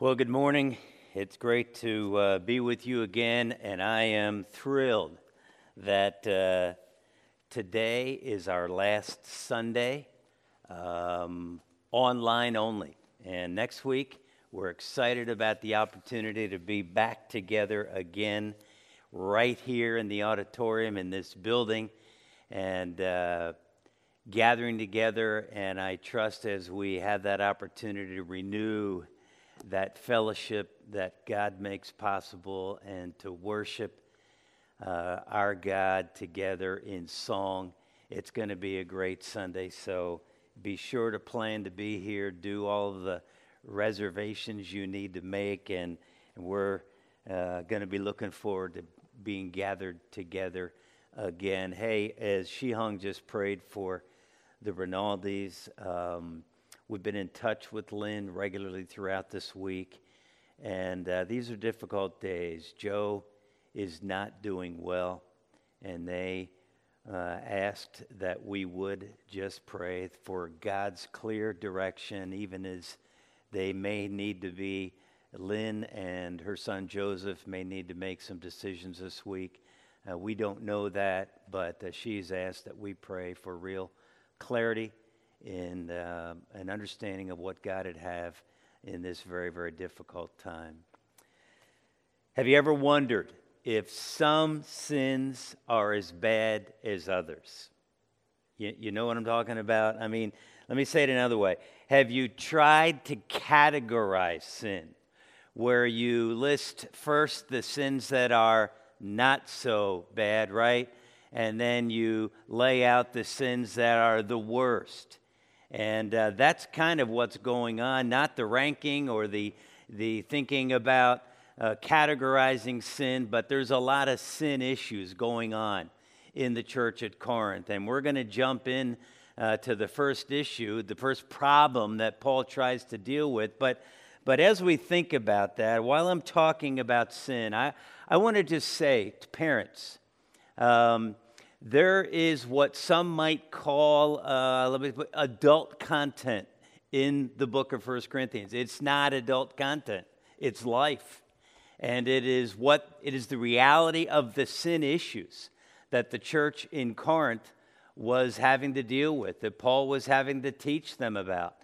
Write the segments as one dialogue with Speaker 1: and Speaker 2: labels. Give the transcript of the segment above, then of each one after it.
Speaker 1: Well, good morning. It's great to uh, be with you again, and I am thrilled that uh, today is our last Sunday um, online only. And next week, we're excited about the opportunity to be back together again right here in the auditorium in this building and uh, gathering together. And I trust as we have that opportunity to renew that fellowship that God makes possible and to worship uh, our God together in song. It's going to be a great Sunday, so be sure to plan to be here, do all the reservations you need to make, and, we're uh, going to be looking forward to being gathered together again. Hey, as Shihong just prayed for the Rinaldis, um, We've been in touch with Lynn regularly throughout this week, and uh, these are difficult days. Joe is not doing well, and they uh, asked that we would just pray for God's clear direction, even as they may need to be. Lynn and her son Joseph may need to make some decisions this week. Uh, we don't know that, but uh, she's asked that we pray for real clarity in uh, an understanding of what God would have in this very, very difficult time. Have you ever wondered if some sins are as bad as others? You, you know what I'm talking about? I mean, let me say it another way. Have you tried to categorize sin where you list first the sins that are not so bad, right? And then you lay out the sins that are the worst. And uh, that's kind of what's going on, not the ranking or the, the thinking about uh, categorizing sin, but there's a lot of sin issues going on in the church at Corinth. And we're going to jump in uh, to the first issue, the first problem that Paul tries to deal with. But, but as we think about that, while I'm talking about sin, I, I want to just say to parents, um, there is what some might call uh, put, adult content in the book of First Corinthians. It's not adult content, it's life. And it is what it is the reality of the sin issues that the church in Corinth was having to deal with, that Paul was having to teach them about.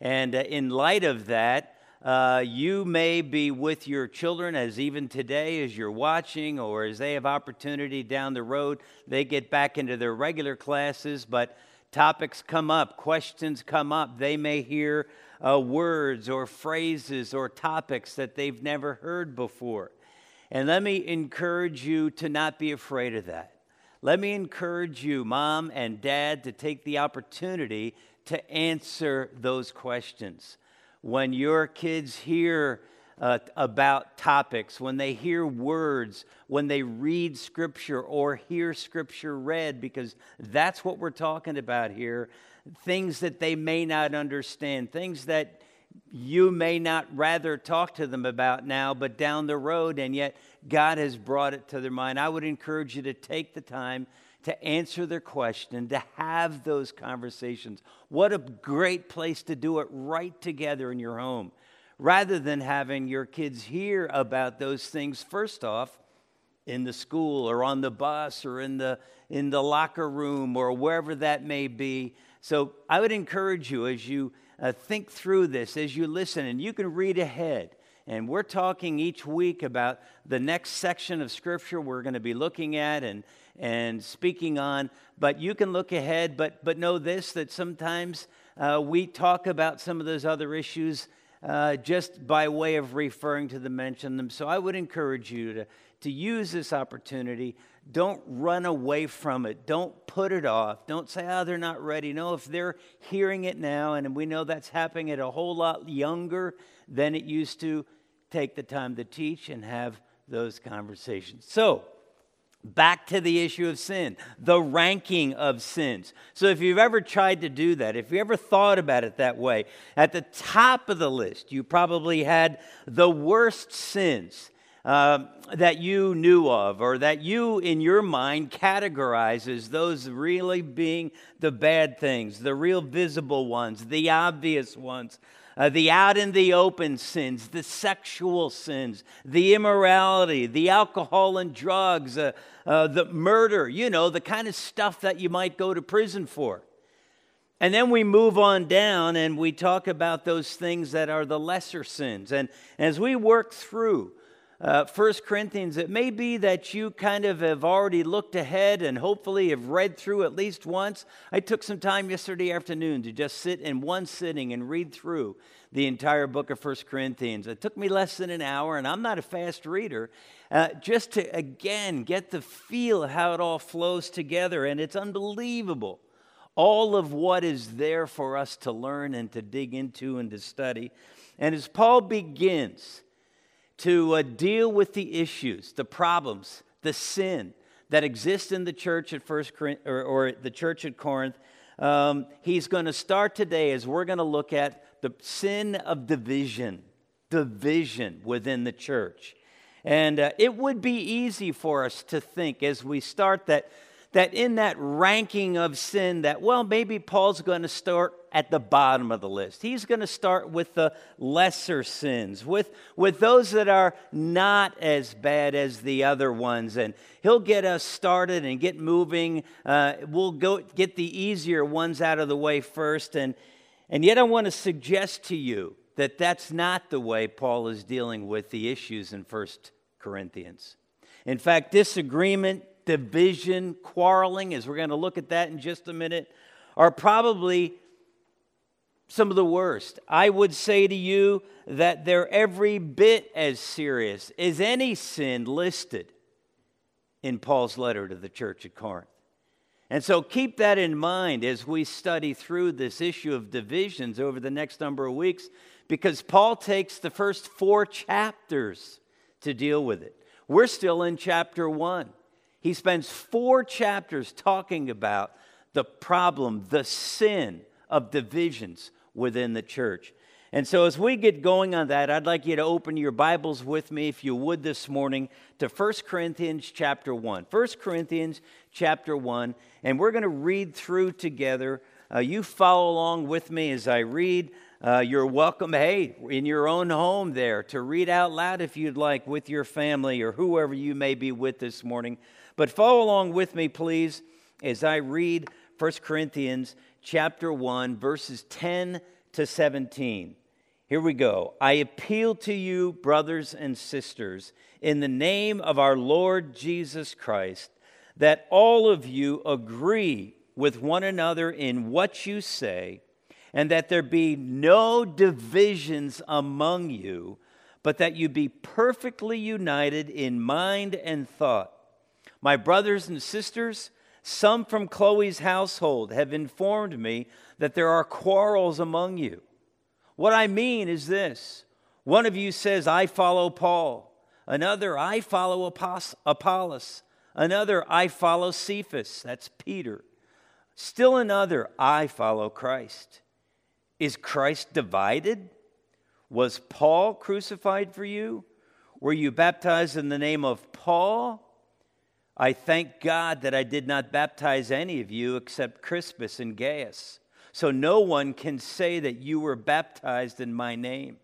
Speaker 1: And uh, in light of that, uh, you may be with your children as even today, as you're watching, or as they have opportunity down the road, they get back into their regular classes, but topics come up, questions come up. They may hear uh, words or phrases or topics that they've never heard before. And let me encourage you to not be afraid of that. Let me encourage you, mom and dad, to take the opportunity to answer those questions when your kids hear uh, about topics, when they hear words, when they read scripture or hear scripture read, because that's what we're talking about here. Things that they may not understand, things that you may not rather talk to them about now, but down the road, and yet God has brought it to their mind. I would encourage you to take the time to answer their question, to have those conversations. What a great place to do it right together in your home. Rather than having your kids hear about those things, first off, in the school or on the bus or in the, in the locker room or wherever that may be. So I would encourage you as you uh, think through this, as you listen, and you can read ahead. And we're talking each week about the next section of Scripture we're going to be looking at and, and speaking on. But you can look ahead, but, but know this that sometimes uh, we talk about some of those other issues uh, just by way of referring to them, mention them. So I would encourage you to, to use this opportunity. Don't run away from it. Don't put it off. Don't say, oh, they're not ready. No, if they're hearing it now, and we know that's happening at a whole lot younger than it used to, take the time to teach and have those conversations. So, Back to the issue of sin, the ranking of sins. So, if you've ever tried to do that, if you ever thought about it that way, at the top of the list, you probably had the worst sins uh, that you knew of, or that you, in your mind, categorize as those really being the bad things, the real visible ones, the obvious ones. Uh, the out in the open sins, the sexual sins, the immorality, the alcohol and drugs, uh, uh, the murder, you know, the kind of stuff that you might go to prison for. And then we move on down and we talk about those things that are the lesser sins. And as we work through uh, 1 Corinthians, it may be that you kind of have already looked ahead and hopefully have read through at least once. I took some time yesterday afternoon to just sit in one sitting and read through the entire book of 1 Corinthians. It took me less than an hour, and I'm not a fast reader, uh, just to again get the feel of how it all flows together. And it's unbelievable. All of what is there for us to learn and to dig into and to study. And as Paul begins, to uh, deal with the issues, the problems, the sin that exists in the church at First or, or the church at Corinth. Um, he's going to start today as we're going to look at the sin of division, division within the church. And uh, it would be easy for us to think as we start that that in that ranking of sin that well maybe paul's going to start at the bottom of the list. He's going to start with the lesser sins with, with those that are not as bad as the other ones. And he'll get us started and get moving. Uh, we'll go get the easier ones out of the way first. And and yet i want to suggest to you that that's not the way paul is dealing with the issues in First corinthians. In fact disagreement division, quarreling, as we're going to look at that in just a minute, are probably some of the worst. I would say to you that they're every bit as serious as any sin listed in Paul's letter to the church at Corinth. And so keep that in mind as we study through this issue of divisions over the next number of weeks, because Paul takes the first four chapters to deal with it. We're still in chapter one. He spends four chapters talking about the problem, the sin of divisions within the church. And so, as we get going on that, I'd like you to open your Bibles with me, if you would, this morning to 1 Corinthians chapter 1. 1 Corinthians chapter 1, and we're going to read through together. Uh, you follow along with me as I read. Uh, you're welcome, hey, in your own home there, to read out loud if you'd like with your family or whoever you may be with this morning. But follow along with me, please, as I read 1 Corinthians chapter 1, verses 10 to 17. Here we go. I appeal to you, brothers and sisters, in the name of our Lord Jesus Christ, that all of you agree with one another in what you say, and that there be no divisions among you, but that you be perfectly united in mind and thought. My brothers and sisters, some from Chloe's household have informed me that there are quarrels among you. What I mean is this one of you says, I follow Paul, another, I follow Apollos, another, I follow Cephas, that's Peter, still another, I follow Christ. Is Christ divided? Was Paul crucified for you? Were you baptized in the name of Paul? I thank God that I did not baptize any of you except Crispus and Gaius. So no one can say that you were baptized in my name.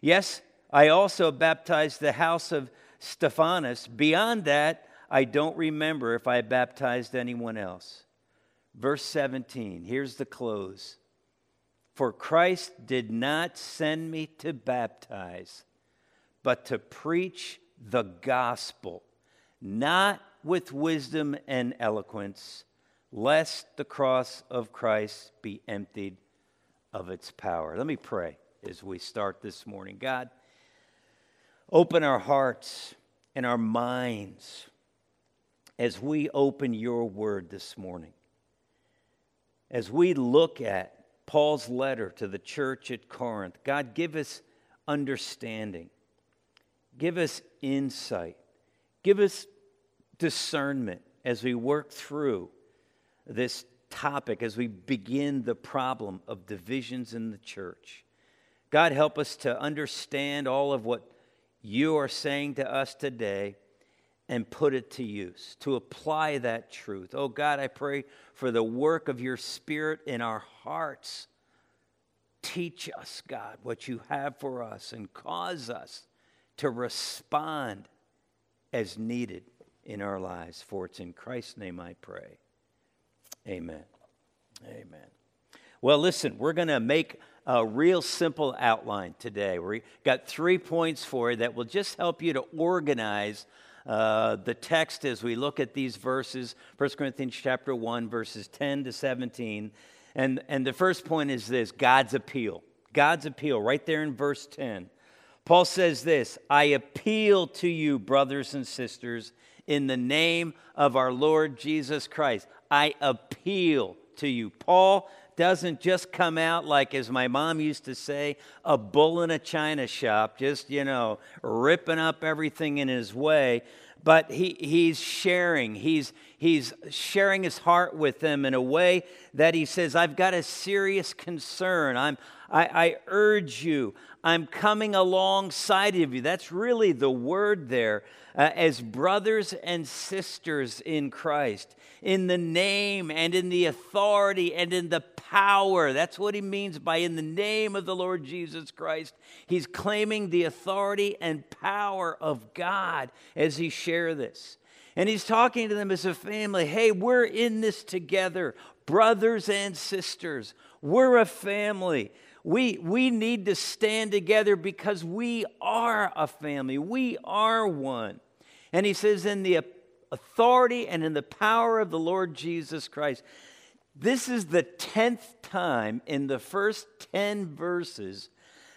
Speaker 1: Yes, I also baptized the house of Stephanas. Beyond that, I don't remember if I baptized anyone else. Verse 17, here's the close. For Christ did not send me to baptize, but to preach the gospel, not with wisdom and eloquence, lest the cross of Christ be emptied of its power. Let me pray as we start this morning. God, open our hearts and our minds as we open your word this morning. As we look at Paul's letter to the church at Corinth, God, give us understanding, give us insight, give us discernment as we work through this topic, as we begin the problem of divisions in the church. God, help us to understand all of what you are saying to us today and put it to use, to apply that truth. Oh God, I pray for the work of your Spirit in our hearts teach us, God, what you have for us and cause us to respond as needed in our lives. For it's in Christ's name I pray. Amen. Amen. Well, listen, we're going to make a real simple outline today. We've got three points for you that will just help you to organize uh, the text as we look at these verses 1 corinthians chapter 1 verses 10 to 17 and, and the first point is this god's appeal god's appeal right there in verse 10 paul says this i appeal to you brothers and sisters in the name of our lord jesus christ i appeal to you paul doesn't just come out like, as my mom used to say, a bull in a china shop, just, you know, ripping up everything in his way. But he, he's sharing. He's, he's sharing his heart with them in a way that he says, I've got a serious concern. I'm, I, I urge you. I'm coming alongside of you. That's really the word there. Uh, as brothers and sisters in Christ, in the name and in the authority and in the power. That's what he means by in the name of the Lord Jesus Christ. He's claiming the authority and power of God as he share this. And he's talking to them as a family. Hey, we're in this together, brothers and sisters. We're a family. We, we need to stand together because we are a family. We are one. And he says, in the authority and in the power of the Lord Jesus Christ. This is the 10th time in the first 10 verses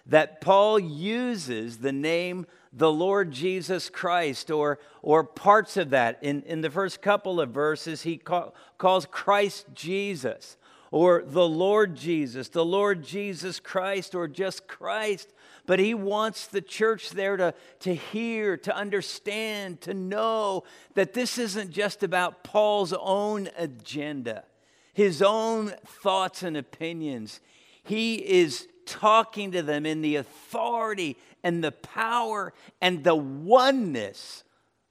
Speaker 1: that Paul uses the name the Lord Jesus Christ or, or parts of that. In, in the first couple of verses, he call, calls Christ Jesus or the Lord Jesus, the Lord Jesus Christ, or just Christ. But he wants the church there to, to hear, to understand, to know that this isn't just about Paul's own agenda, his own thoughts and opinions. He is talking to them in the authority and the power and the oneness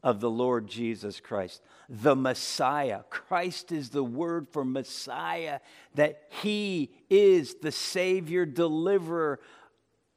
Speaker 1: of the Lord Jesus Christ the Messiah. Christ is the word for Messiah, that he is the Savior, deliverer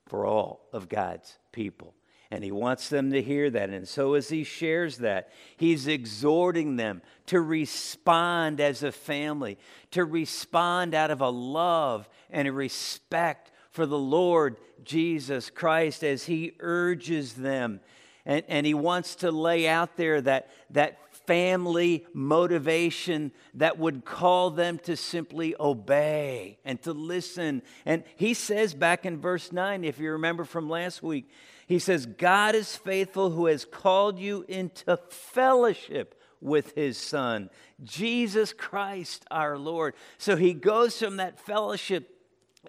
Speaker 1: for all of God's people. And he wants them to hear that. And so, as he shares that, he's exhorting them to respond as a family, to respond out of a love and a respect for the Lord Jesus Christ as he urges them. And, and he wants to lay out there that, that family motivation that would call them to simply obey and to listen. And he says back in verse 9, if you remember from last week, he says, God is faithful who has called you into fellowship with his son, Jesus Christ our Lord. So he goes from that fellowship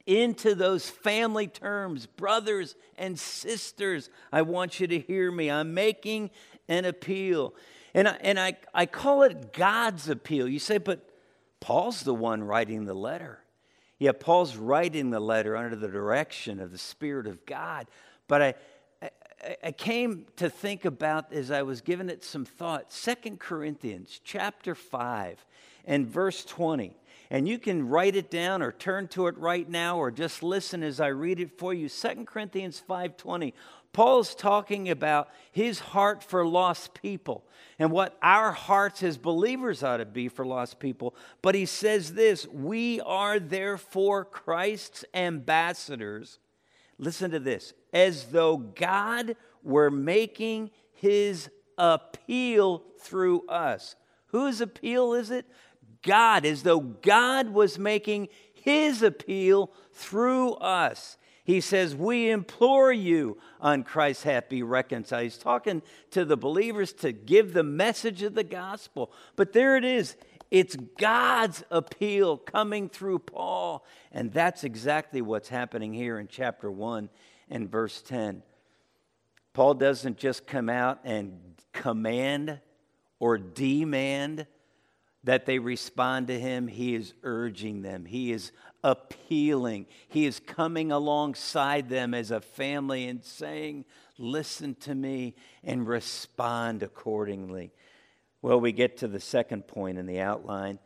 Speaker 1: into those family terms, brothers and sisters. I want you to hear me. I'm making an appeal. And I, and I, I call it God's appeal. You say, but Paul's the one writing the letter. Yeah, Paul's writing the letter under the direction of the Spirit of God. But I, I, I came to think about as I was giving it some thought, Second Corinthians chapter 5 and verse 20. And you can write it down or turn to it right now or just listen as I read it for you. Second Corinthians 5:20. Paul's talking about his heart for lost people and what our hearts as believers ought to be for lost people. But he says this We are therefore Christ's ambassadors. Listen to this as though God were making his appeal through us. Whose appeal is it? God, as though God was making his appeal through us. He says, We implore you on Christ's happy reconciled. He's talking to the believers to give the message of the gospel. But there it is. It's God's appeal coming through Paul. And that's exactly what's happening here in chapter 1 and verse 10. Paul doesn't just come out and command or demand that they respond to him, he is urging them. He is appealing. He is coming alongside them as a family and saying, Listen to me and respond accordingly. Well, we get to the second point in the outline.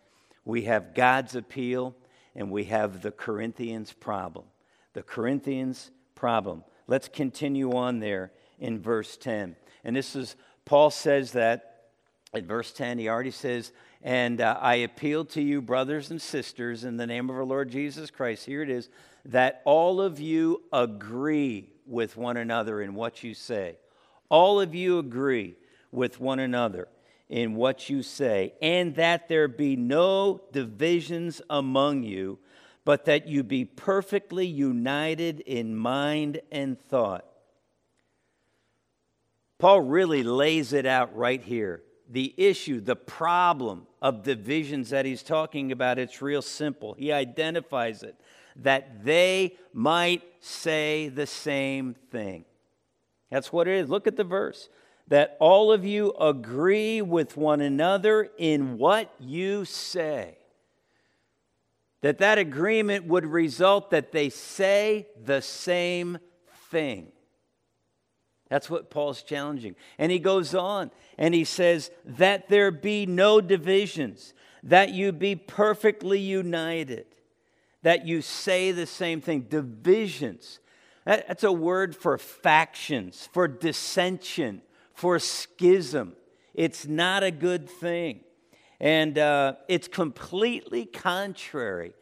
Speaker 1: We have God's appeal and we have the Corinthians' problem. the Corinthians' problem. Let's continue on there in verse 10. And this is, Paul says that in verse 10, he already says, And uh, I appeal to you, brothers and sisters, in the name of our Lord Jesus Christ, here it is, that all of you agree with one another in what you say. All of you agree with one another in what you say, and that there be no divisions among you, but that you be perfectly united in mind and thought. Paul really lays it out right here. The issue, the problem of divisions that he's talking about, it's real simple. He identifies it that they might say the same thing. That's what it is. Look at the verse. That all of you agree with one another in what you say. That that agreement would result that they say the same thing. That's what Paul's challenging. And he goes on and he says, That there be no divisions, that you be perfectly united, that you say the same thing. Divisions. That's a word for factions, for dissension, for schism. It's not a good thing. And uh, it's completely contrary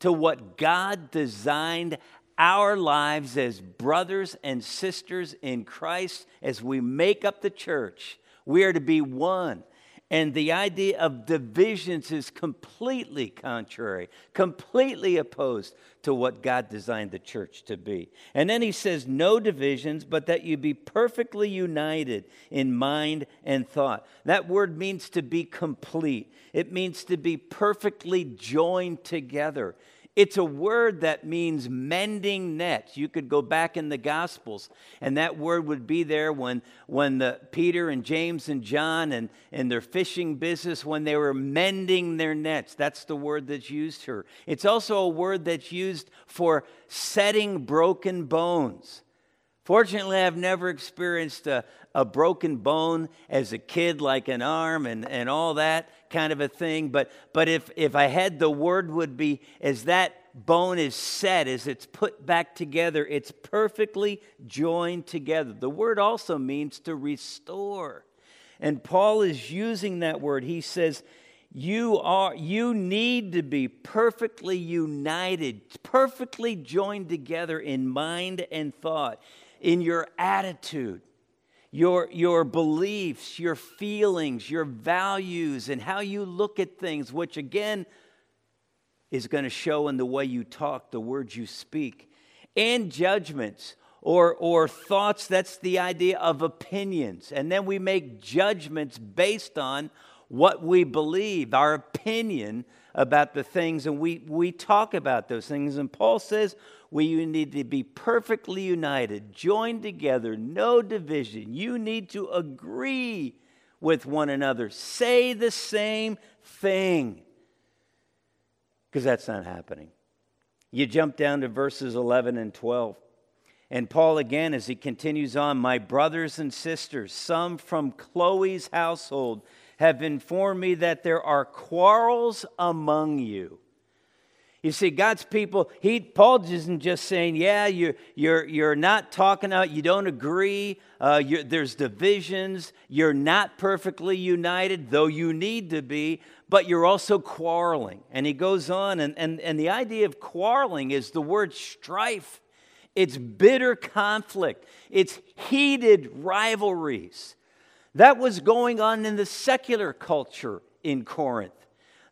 Speaker 1: to what God designed our lives as brothers and sisters in Christ as we make up the church. We are to be one. And the idea of divisions is completely contrary, completely opposed to what God designed the church to be. And then he says, No divisions, but that you be perfectly united in mind and thought. That word means to be complete, it means to be perfectly joined together. It's a word that means mending nets. You could go back in the Gospels, and that word would be there when, when the, Peter and James and John and, and their fishing business, when they were mending their nets. That's the word that's used here. It's also a word that's used for setting broken bones. Fortunately, I've never experienced a, a broken bone as a kid, like an arm and, and all that kind of a thing. But, but if, if I had the word would be as that bone is set, as it's put back together, it's perfectly joined together. The word also means to restore. And Paul is using that word. He says, you are you need to be perfectly united perfectly joined together in mind and thought in your attitude your, your beliefs, your feelings, your values, and how you look at things, which again is going to show in the way you talk, the words you speak, and judgments or, or thoughts. That's the idea of opinions. And then we make judgments based on what we believe, our opinion about the things, and we, we talk about those things. And Paul says we need to be perfectly united, joined together, no division. You need to agree with one another, say the same thing, because that's not happening. You jump down to verses 11 and 12. And Paul, again, as he continues on, my brothers and sisters, some from Chloe's household, have informed me that there are quarrels among you. You see, God's people, he, Paul isn't just saying, yeah, you're, you're, you're not talking out, you don't agree, uh, there's divisions, you're not perfectly united, though you need to be, but you're also quarreling. And he goes on, and, and, and the idea of quarreling is the word strife. It's bitter conflict, it's heated rivalries. That was going on in the secular culture in Corinth.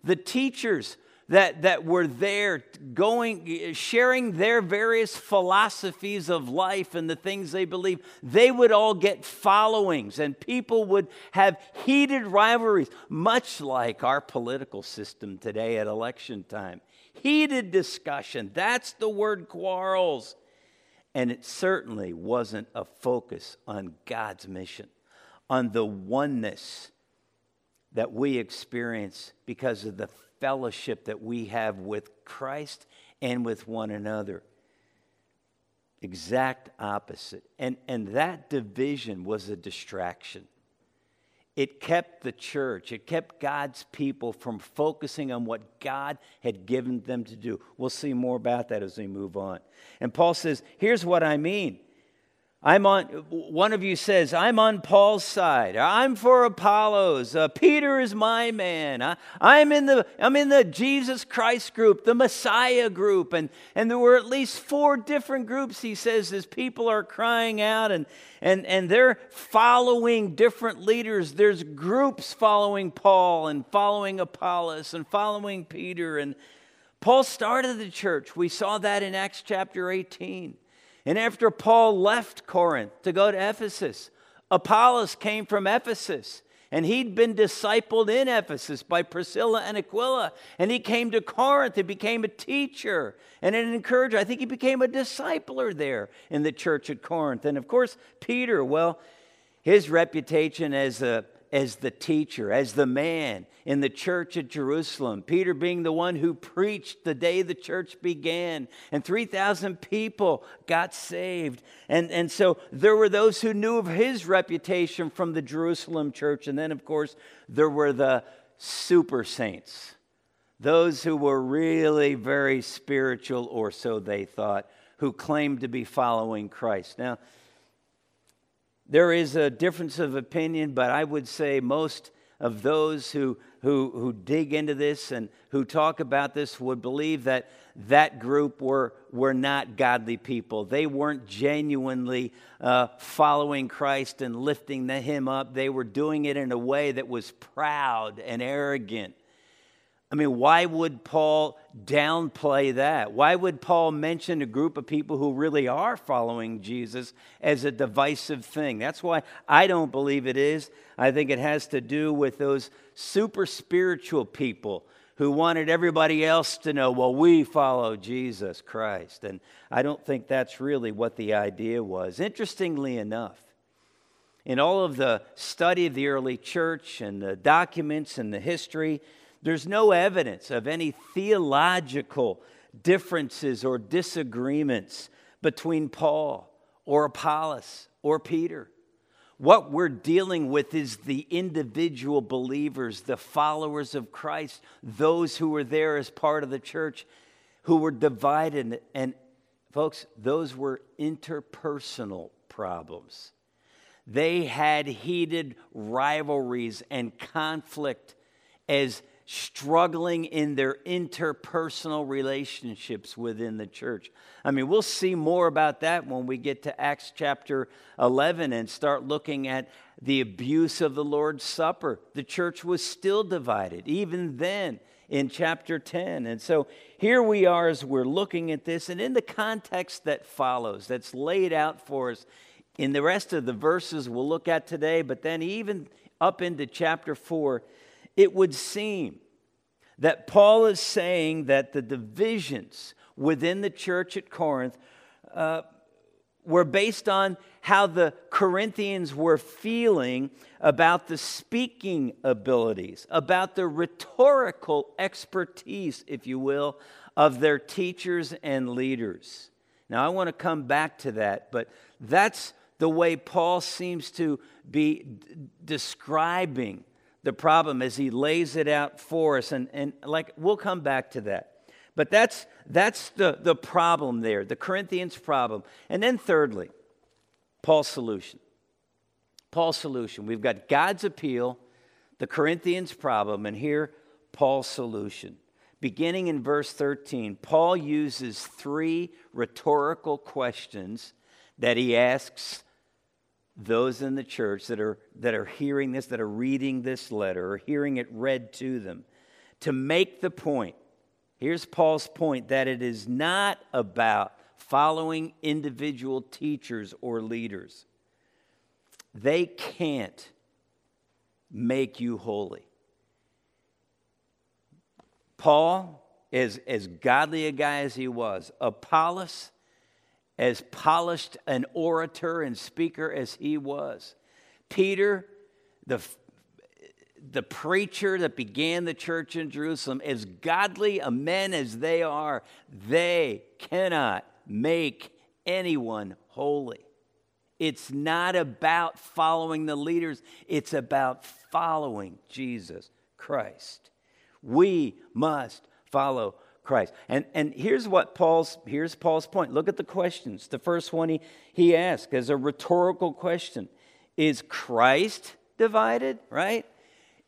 Speaker 1: The teachers that, that were there going, sharing their various philosophies of life and the things they believe, they would all get followings and people would have heated rivalries, much like our political system today at election time. Heated discussion. That's the word quarrels. And it certainly wasn't a focus on God's mission on the oneness that we experience because of the fellowship that we have with Christ and with one another. Exact opposite. And, and that division was a distraction. it kept the church, it kept God's people from focusing on what God had given them to do. We'll see more about that as we move on. And Paul says, Here's what I mean I'm on, one of you says, I'm on Paul's side. I'm for Apollos. Uh, Peter is my man. I, I'm, in the, I'm in the Jesus Christ group, the Messiah group. And, and there were at least four different groups, he says, as people are crying out and, and, and they're following different leaders. There's groups following Paul and following Apollos and following Peter. And Paul started the church. We saw that in Acts chapter 18. And after Paul left Corinth to go to Ephesus, Apollos came from Ephesus. And he'd been discipled in Ephesus by Priscilla and Aquila. And he came to Corinth and became a teacher and an encourager. I think he became a discipler there in the church at Corinth. And of course, Peter, well, his reputation as a as the teacher, as the man in the church at Jerusalem. Peter being the one who preached the day the church began, and 3,000 people got saved. And, and so there were those who knew of his reputation from the Jerusalem church. And then, of course, there were the super saints, those who were really very spiritual, or so they thought, who claimed to be following Christ. Now, there is a difference of opinion, but I would say most of those who, who, who dig into this and who talk about this would believe that that group were, were not godly people. They weren't genuinely uh, following Christ and lifting him up. They were doing it in a way that was proud and arrogant I mean, why would Paul downplay that? Why would Paul mention a group of people who really are following Jesus as a divisive thing? That's why I don't believe it is. I think it has to do with those super spiritual people who wanted everybody else to know, well, we follow Jesus Christ. And I don't think that's really what the idea was. Interestingly enough, in all of the study of the early church and the documents and the history, there's no evidence of any theological differences or disagreements between Paul or Apollos or Peter. What we're dealing with is the individual believers, the followers of Christ, those who were there as part of the church, who were divided. And, folks, those were interpersonal problems. They had heated rivalries and conflict as struggling in their interpersonal relationships within the church. I mean, we'll see more about that when we get to Acts chapter 11 and start looking at the abuse of the Lord's Supper. The church was still divided, even then in chapter 10. And so here we are as we're looking at this, and in the context that follows, that's laid out for us in the rest of the verses we'll look at today, but then even up into chapter 4 it would seem that Paul is saying that the divisions within the church at Corinth uh, were based on how the Corinthians were feeling about the speaking abilities, about the rhetorical expertise, if you will, of their teachers and leaders. Now, I want to come back to that, but that's the way Paul seems to be d- describing the problem as he lays it out for us. And, and like, we'll come back to that. But that's, that's the, the problem there, the Corinthians' problem. And then, thirdly, Paul's solution. Paul's solution. We've got God's appeal, the Corinthians' problem, and here, Paul's solution. Beginning in verse 13, Paul uses three rhetorical questions that he asks those in the church that are, that are hearing this, that are reading this letter, or hearing it read to them, to make the point. Here's Paul's point that it is not about following individual teachers or leaders. They can't make you holy. Paul, as, as godly a guy as he was, Apollos, as polished an orator and speaker as he was. Peter, the, the preacher that began the church in Jerusalem, as godly a men as they are, they cannot make anyone holy. It's not about following the leaders, it's about following Jesus Christ. We must follow Christ. And, and here's what Paul's here's Paul's point. Look at the questions. The first one he, he asked as a rhetorical question. Is Christ divided? Right?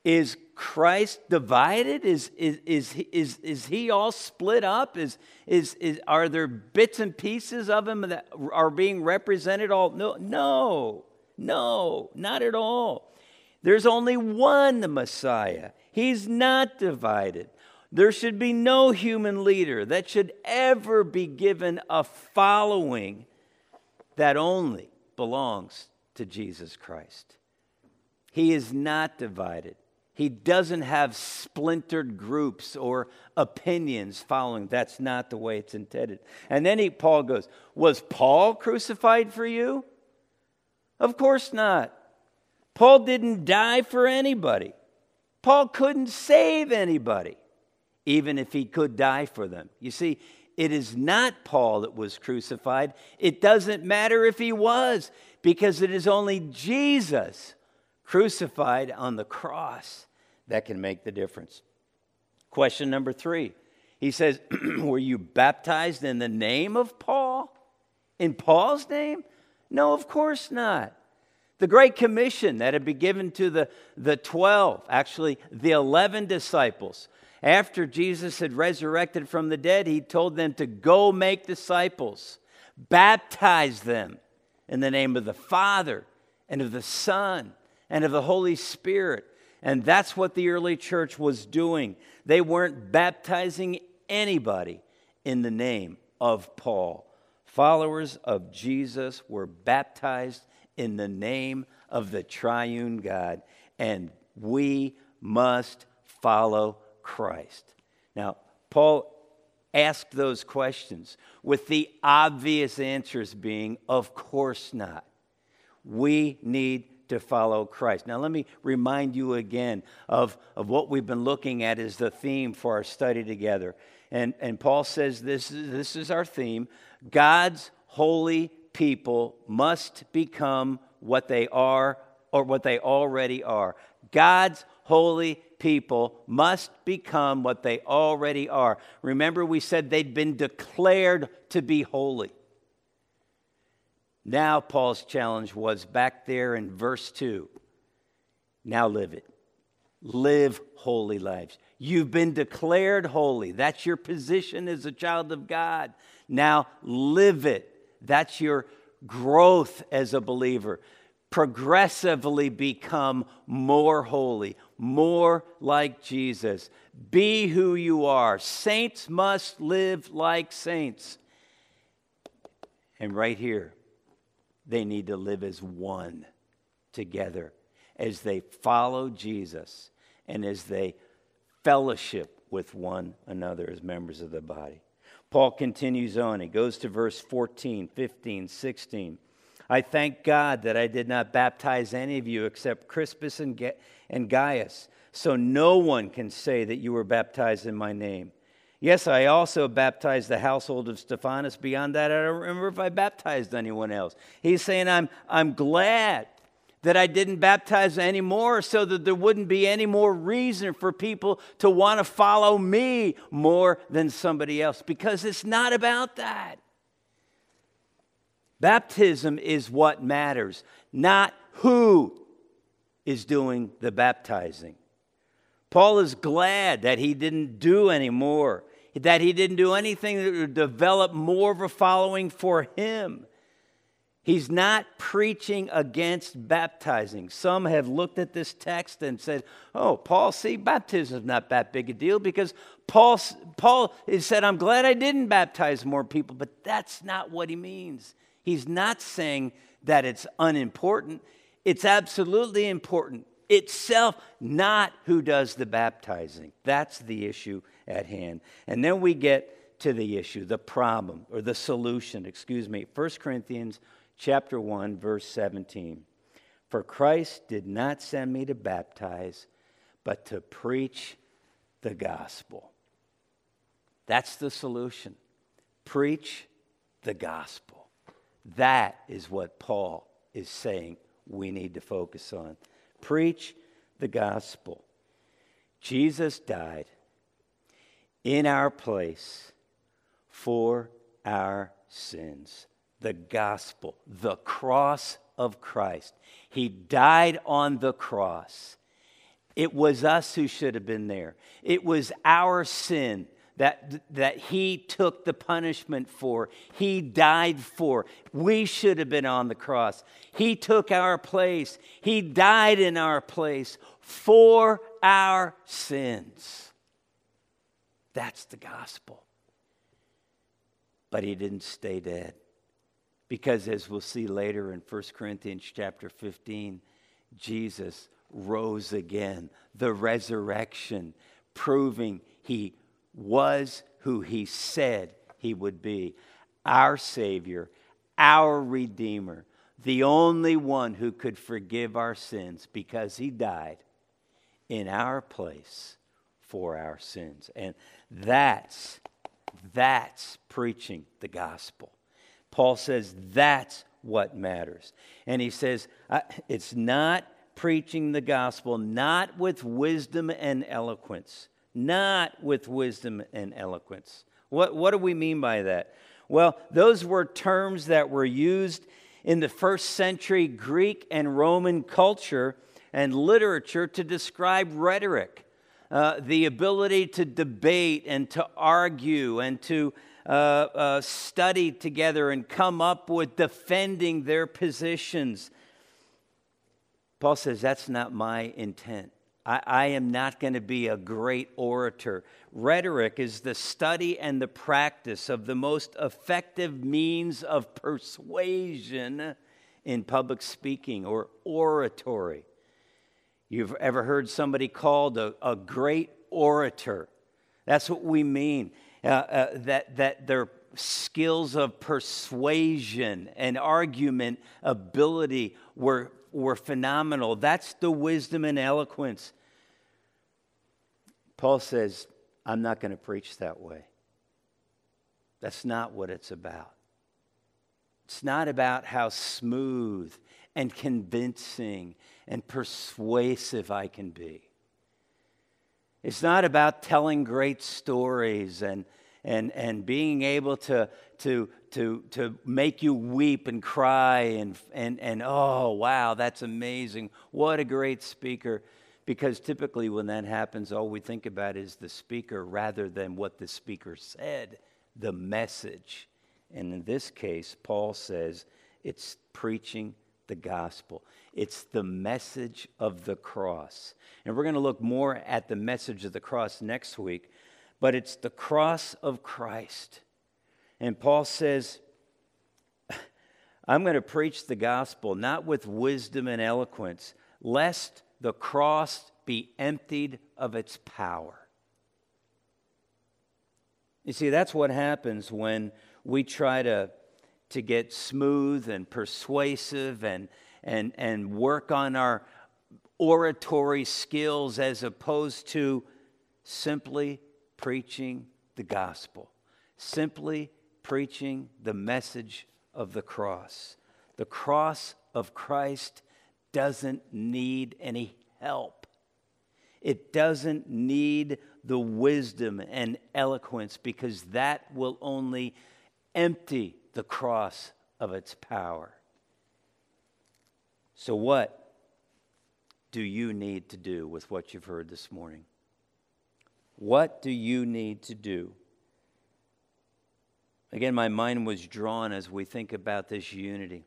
Speaker 1: Is Christ divided? Is, is, is, is, is he all split up? Is, is, is, are there bits and pieces of him that are being represented all? No, no, no, not at all. There's only one the Messiah. He's not divided. There should be no human leader that should ever be given a following that only belongs to Jesus Christ. He is not divided. He doesn't have splintered groups or opinions following. That's not the way it's intended. And then he, Paul goes, Was Paul crucified for you? Of course not. Paul didn't die for anybody. Paul couldn't save anybody, even if he could die for them. You see, it is not Paul that was crucified. It doesn't matter if he was, because it is only Jesus crucified on the cross that can make the difference. Question number three he says, Were you baptized in the name of Paul? In Paul's name? No, of course not. The Great Commission that had been given to the, the 12, actually, the 11 disciples. After Jesus had resurrected from the dead, he told them to go make disciples, baptize them in the name of the Father and of the Son and of the Holy Spirit. And that's what the early church was doing. They weren't baptizing anybody in the name of Paul. Followers of Jesus were baptized in the name of the triune God, and we must follow Christ. Now, Paul asked those questions with the obvious answers being, of course not. We need to follow Christ. Now, let me remind you again of, of what we've been looking at as the theme for our study together. And, and Paul says this is, this is our theme God's holy people must become what they are or what they already are. God's holy people must become what they already are. Remember, we said they'd been declared to be holy. Now, Paul's challenge was back there in verse 2. Now live it. Live holy lives. You've been declared holy. That's your position as a child of God. Now live it. That's your growth as a believer. Progressively become more holy, more like Jesus. Be who you are. Saints must live like saints. And right here, they need to live as one together as they follow Jesus and as they fellowship with one another as members of the body. Paul continues on. He goes to verse 14, 15, 16. I thank God that I did not baptize any of you except Crispus and, and Gaius, so no one can say that you were baptized in my name. Yes, I also baptized the household of Stephanas. Beyond that, I don't remember if I baptized anyone else. He's saying, I'm, I'm glad that I didn't baptize anymore so that there wouldn't be any more reason for people to want to follow me more than somebody else because it's not about that. Baptism is what matters, not who is doing the baptizing. Paul is glad that he didn't do anymore, that he didn't do anything that would develop more of a following for him. He's not preaching against baptizing. Some have looked at this text and said, oh, Paul, see, baptism is not that big a deal because Paul, Paul said, I'm glad I didn't baptize more people, but that's not what he means. He's not saying that it's unimportant, it's absolutely important itself, not who does the baptizing. That's the issue at hand. And then we get to the issue, the problem, or the solution, excuse me. 1 Corinthians chapter 1, verse 17. For Christ did not send me to baptize, but to preach the gospel. That's the solution. Preach the gospel. That is what Paul is saying we need to focus on. Preach the gospel. Jesus died in our place for our sins. The gospel, the cross of Christ. He died on the cross. It was us who should have been there. It was our sin that, that he took the punishment for, he died for. We should have been on the cross. He took our place, he died in our place for our sins. That's the gospel. But he didn't stay dead. Because as we'll see later in 1 Corinthians chapter 15, Jesus rose again, the resurrection, proving he was who he said he would be our Savior, our Redeemer, the only one who could forgive our sins because he died in our place for our sins. And that's that's preaching the gospel. Paul says that's what matters. And he says uh, it's not preaching the gospel, not with wisdom and eloquence. Not with wisdom and eloquence. What, what do we mean by that? Well, those were terms that were used in the first century Greek and Roman culture and literature to describe rhetoric. Uh, the ability to debate and to argue and to uh, uh, study together and come up with defending their positions. Paul says, That's not my intent. I, I am not going to be a great orator. Rhetoric is the study and the practice of the most effective means of persuasion in public speaking or oratory. You've ever heard somebody called a, a great orator? That's what we mean. Uh, uh, that, that their skills of persuasion and argument ability were, were phenomenal. That's the wisdom and eloquence. Paul says, I'm not going to preach that way. That's not what it's about. It's not about how smooth and convincing and persuasive I can be. It's not about telling great stories and, and, and being able to, to, to, to make you weep and cry and, and, and, oh, wow, that's amazing. What a great speaker. Because typically, when that happens, all we think about is the speaker rather than what the speaker said, the message. And in this case, Paul says it's preaching the gospel. It's the message of the cross. And we're going to look more at the message of the cross next week, but it's the cross of Christ. And Paul says, I'm going to preach the gospel not with wisdom and eloquence, lest the cross be emptied of its power. You see, that's what happens when we try to, to get smooth and persuasive and, and, and work on our oratory skills as opposed to simply preaching the gospel, simply preaching the message of the cross. The cross of Christ doesn't need any help. It doesn't need the wisdom and eloquence because that will only empty the cross of its power. So, what do you need to do with what you've heard this morning? What do you need to do? Again, my mind was drawn as we think about this unity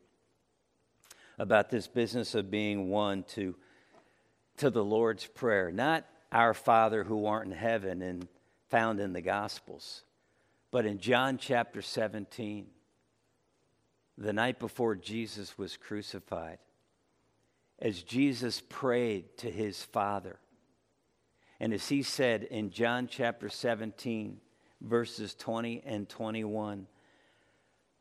Speaker 1: about this business of being one to, to the Lord's Prayer. Not our Father who art in heaven and found in the Gospels, but in John chapter 17, the night before Jesus was crucified, as Jesus prayed to his Father. And as he said in John chapter 17, verses 20 and 21,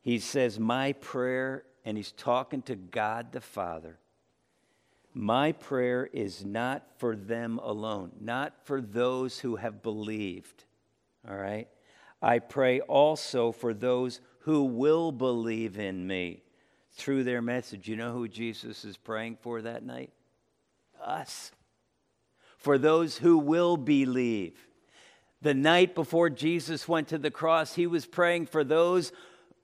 Speaker 1: he says, My prayer and he's talking to God the Father. My prayer is not for them alone, not for those who have believed. All right? I pray also for those who will believe in me through their message. You know who Jesus is praying for that night? Us. For those who will believe. The night before Jesus went to the cross, he was praying for those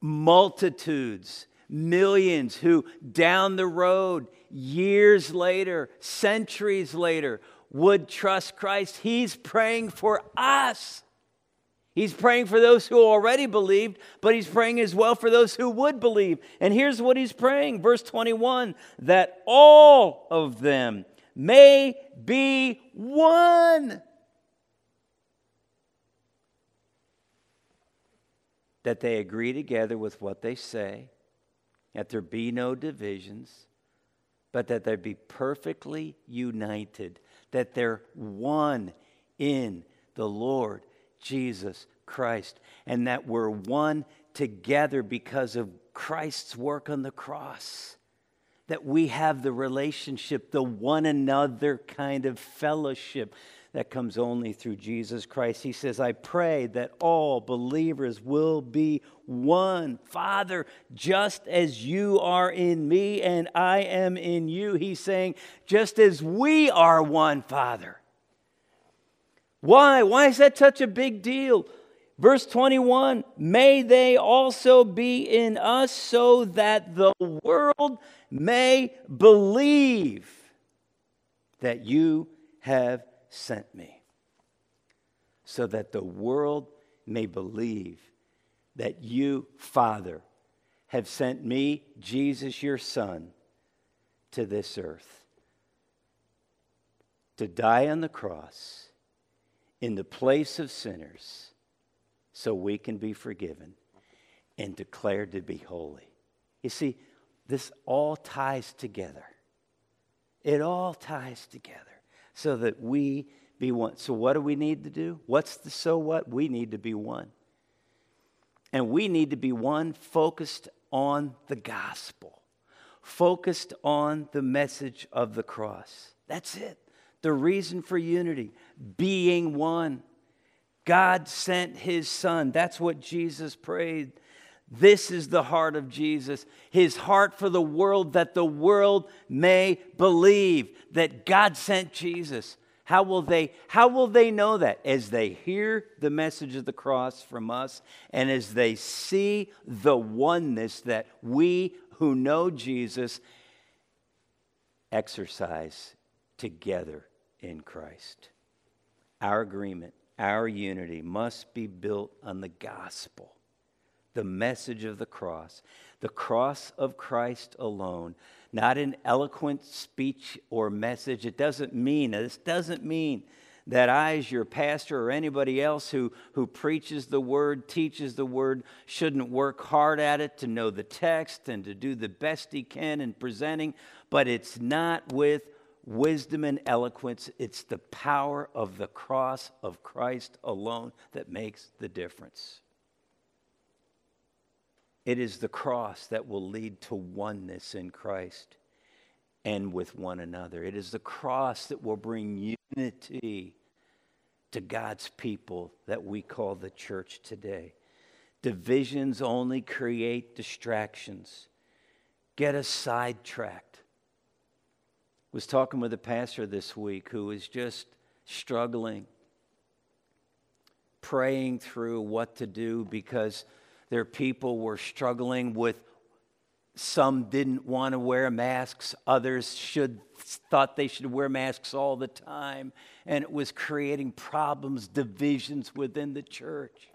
Speaker 1: multitudes, millions who down the road, years later, centuries later, would trust Christ. He's praying for us. He's praying for those who already believed, but he's praying as well for those who would believe. And here's what he's praying, verse 21 that all of them may be one. That they agree together with what they say, that there be no divisions, but that they be perfectly united, that they're one in the Lord Jesus Christ, and that we're one together because of Christ's work on the cross. That we have the relationship, the one another kind of fellowship that comes only through Jesus Christ. He says, I pray that all believers will be one. Father, just as you are in me and I am in you, he's saying, just as we are one, Father. Why? Why is that such a big deal? Verse 21 May they also be in us so that the world may believe that you have sent me. So that the world may believe that you, Father, have sent me, Jesus, your Son, to this earth to die on the cross in the place of sinners so we can be forgiven and declared to be holy. You see, this all ties together. It all ties together so that we be one. So, what do we need to do? What's the so what? We need to be one. And we need to be one focused on the gospel, focused on the message of the cross. That's it the reason for unity, being one. God sent his son. That's what Jesus prayed. This is the heart of Jesus, his heart for the world, that the world may believe that God sent Jesus. How will they how will they know that as they hear the message of the cross from us and as they see the oneness that we who know Jesus exercise together in Christ. Our agreement, our unity must be built on the gospel, the message of the cross, the cross of Christ alone, not an eloquent speech or message. It doesn't mean, this doesn't mean that I, as your pastor or anybody else who, who preaches the word, teaches the word, shouldn't work hard at it to know the text and to do the best he can in presenting, but it's not with wisdom and eloquence. It's the power of the cross of Christ alone that makes the difference. It is the cross that will lead to oneness in Christ and with one another. It is the cross that will bring unity to God's people that we call the church today. Divisions only create distractions, get us sidetracked was talking with a pastor this week who was just struggling, praying through what to do because their people were struggling with some didn't want to wear masks others should thought they should wear masks all the time and it was creating problems divisions within the church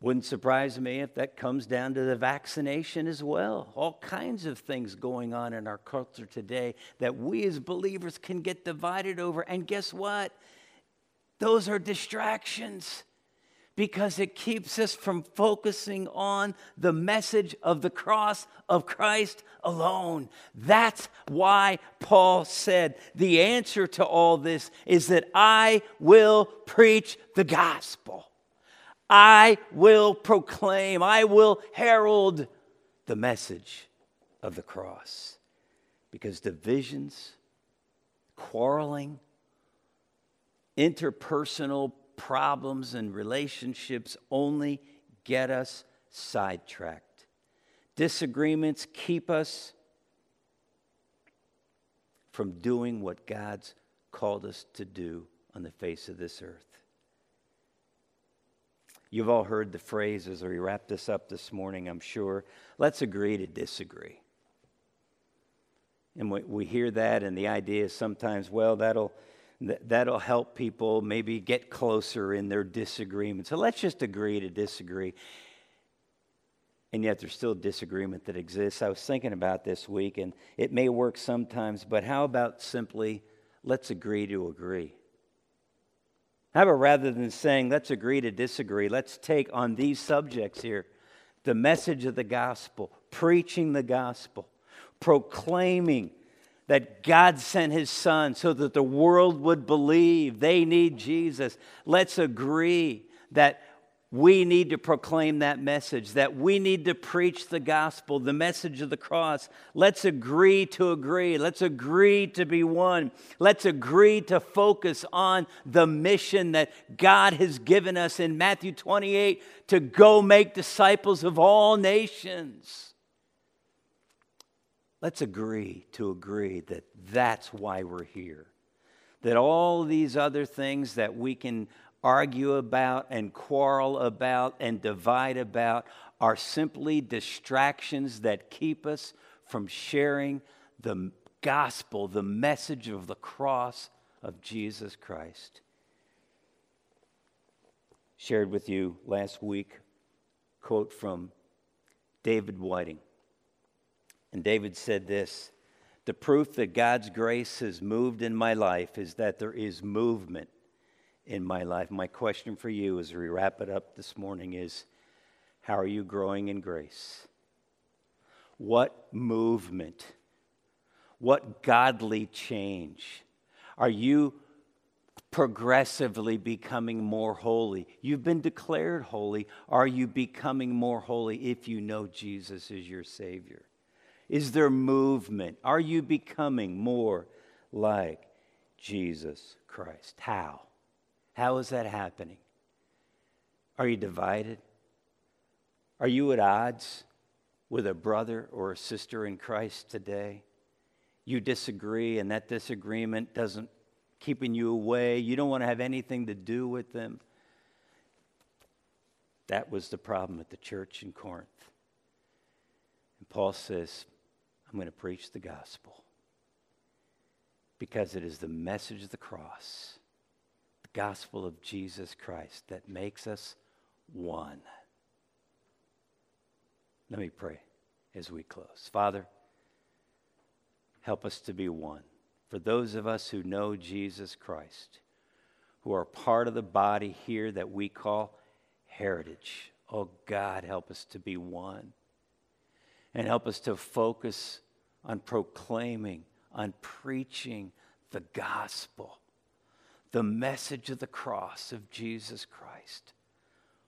Speaker 1: wouldn't surprise me if that comes down to the vaccination as well. All kinds of things going on in our culture today that we as believers can get divided over. And guess what? Those are distractions because it keeps us from focusing on the message of the cross of Christ alone. That's why Paul said the answer to all this is that I will preach the gospel. I will proclaim, I will herald the message of the cross. Because divisions, quarreling, interpersonal problems and relationships only get us sidetracked. Disagreements keep us from doing what God's called us to do on the face of this earth. You've all heard the phrase as we wrap this up this morning, I'm sure. Let's agree to disagree. And we, we hear that, and the idea is sometimes, well, that'll, that'll help people maybe get closer in their disagreement. So let's just agree to disagree. And yet there's still disagreement that exists. I was thinking about this week, and it may work sometimes, but how about simply let's agree to agree? How about rather than saying, let's agree to disagree, let's take on these subjects here the message of the gospel, preaching the gospel, proclaiming that God sent his son so that the world would believe they need Jesus. Let's agree that we need to proclaim that message, that we need to preach the gospel, the message of the cross. Let's agree to agree. Let's agree to be one. Let's agree to focus on the mission that God has given us in Matthew 28 to go make disciples of all nations. Let's agree to agree that that's why we're here. That all these other things that we can argue about and quarrel about and divide about are simply distractions that keep us from sharing the gospel, the message of the cross of Jesus Christ. Shared with you last week, quote from David Whiting. And David said this The proof that God's grace has moved in my life is that there is movement in my life. My question for you as we wrap it up this morning is how are you growing in grace? What movement? What godly change? Are you progressively becoming more holy? You've been declared holy. Are you becoming more holy if you know Jesus is your Savior? Is there movement? Are you becoming more like Jesus Christ? How? How is that happening? Are you divided? Are you at odds with a brother or a sister in Christ today? You disagree, and that disagreement doesn't keeping you away. You don't want to have anything to do with them. That was the problem at the church in Corinth. And Paul says, I'm going to preach the gospel because it is the message of the cross the gospel of Jesus Christ that makes us one. Let me pray as we close. Father, help us to be one. For those of us who know Jesus Christ, who are part of the body here that we call heritage, oh God, help us to be one. And help us to focus on proclaiming, on preaching the gospel the message of the cross of Jesus Christ.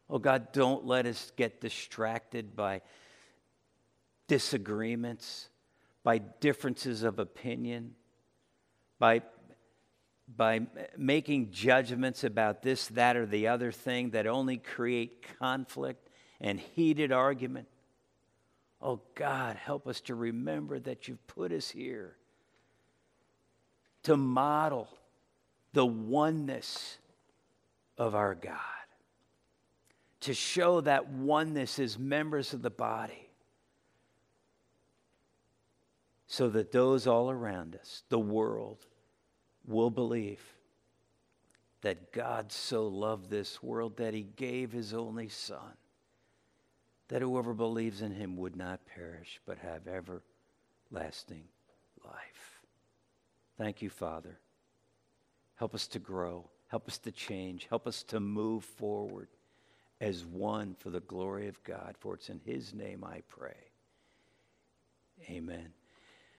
Speaker 1: Oh God, don't let us get distracted by disagreements, by differences of opinion, by, by making judgments about this, that, or the other thing that only create conflict and heated argument. Oh God, help us to remember that you've put us here to model the oneness of our God, to show that oneness as members of the body, so that those all around us, the world, will believe that God so loved this world that he gave his only Son, that whoever believes in him would not perish but have everlasting life. Thank you, Father. Help us to grow. Help us to change. Help us to move forward as one for the glory of God. For it's in His name I pray. Amen.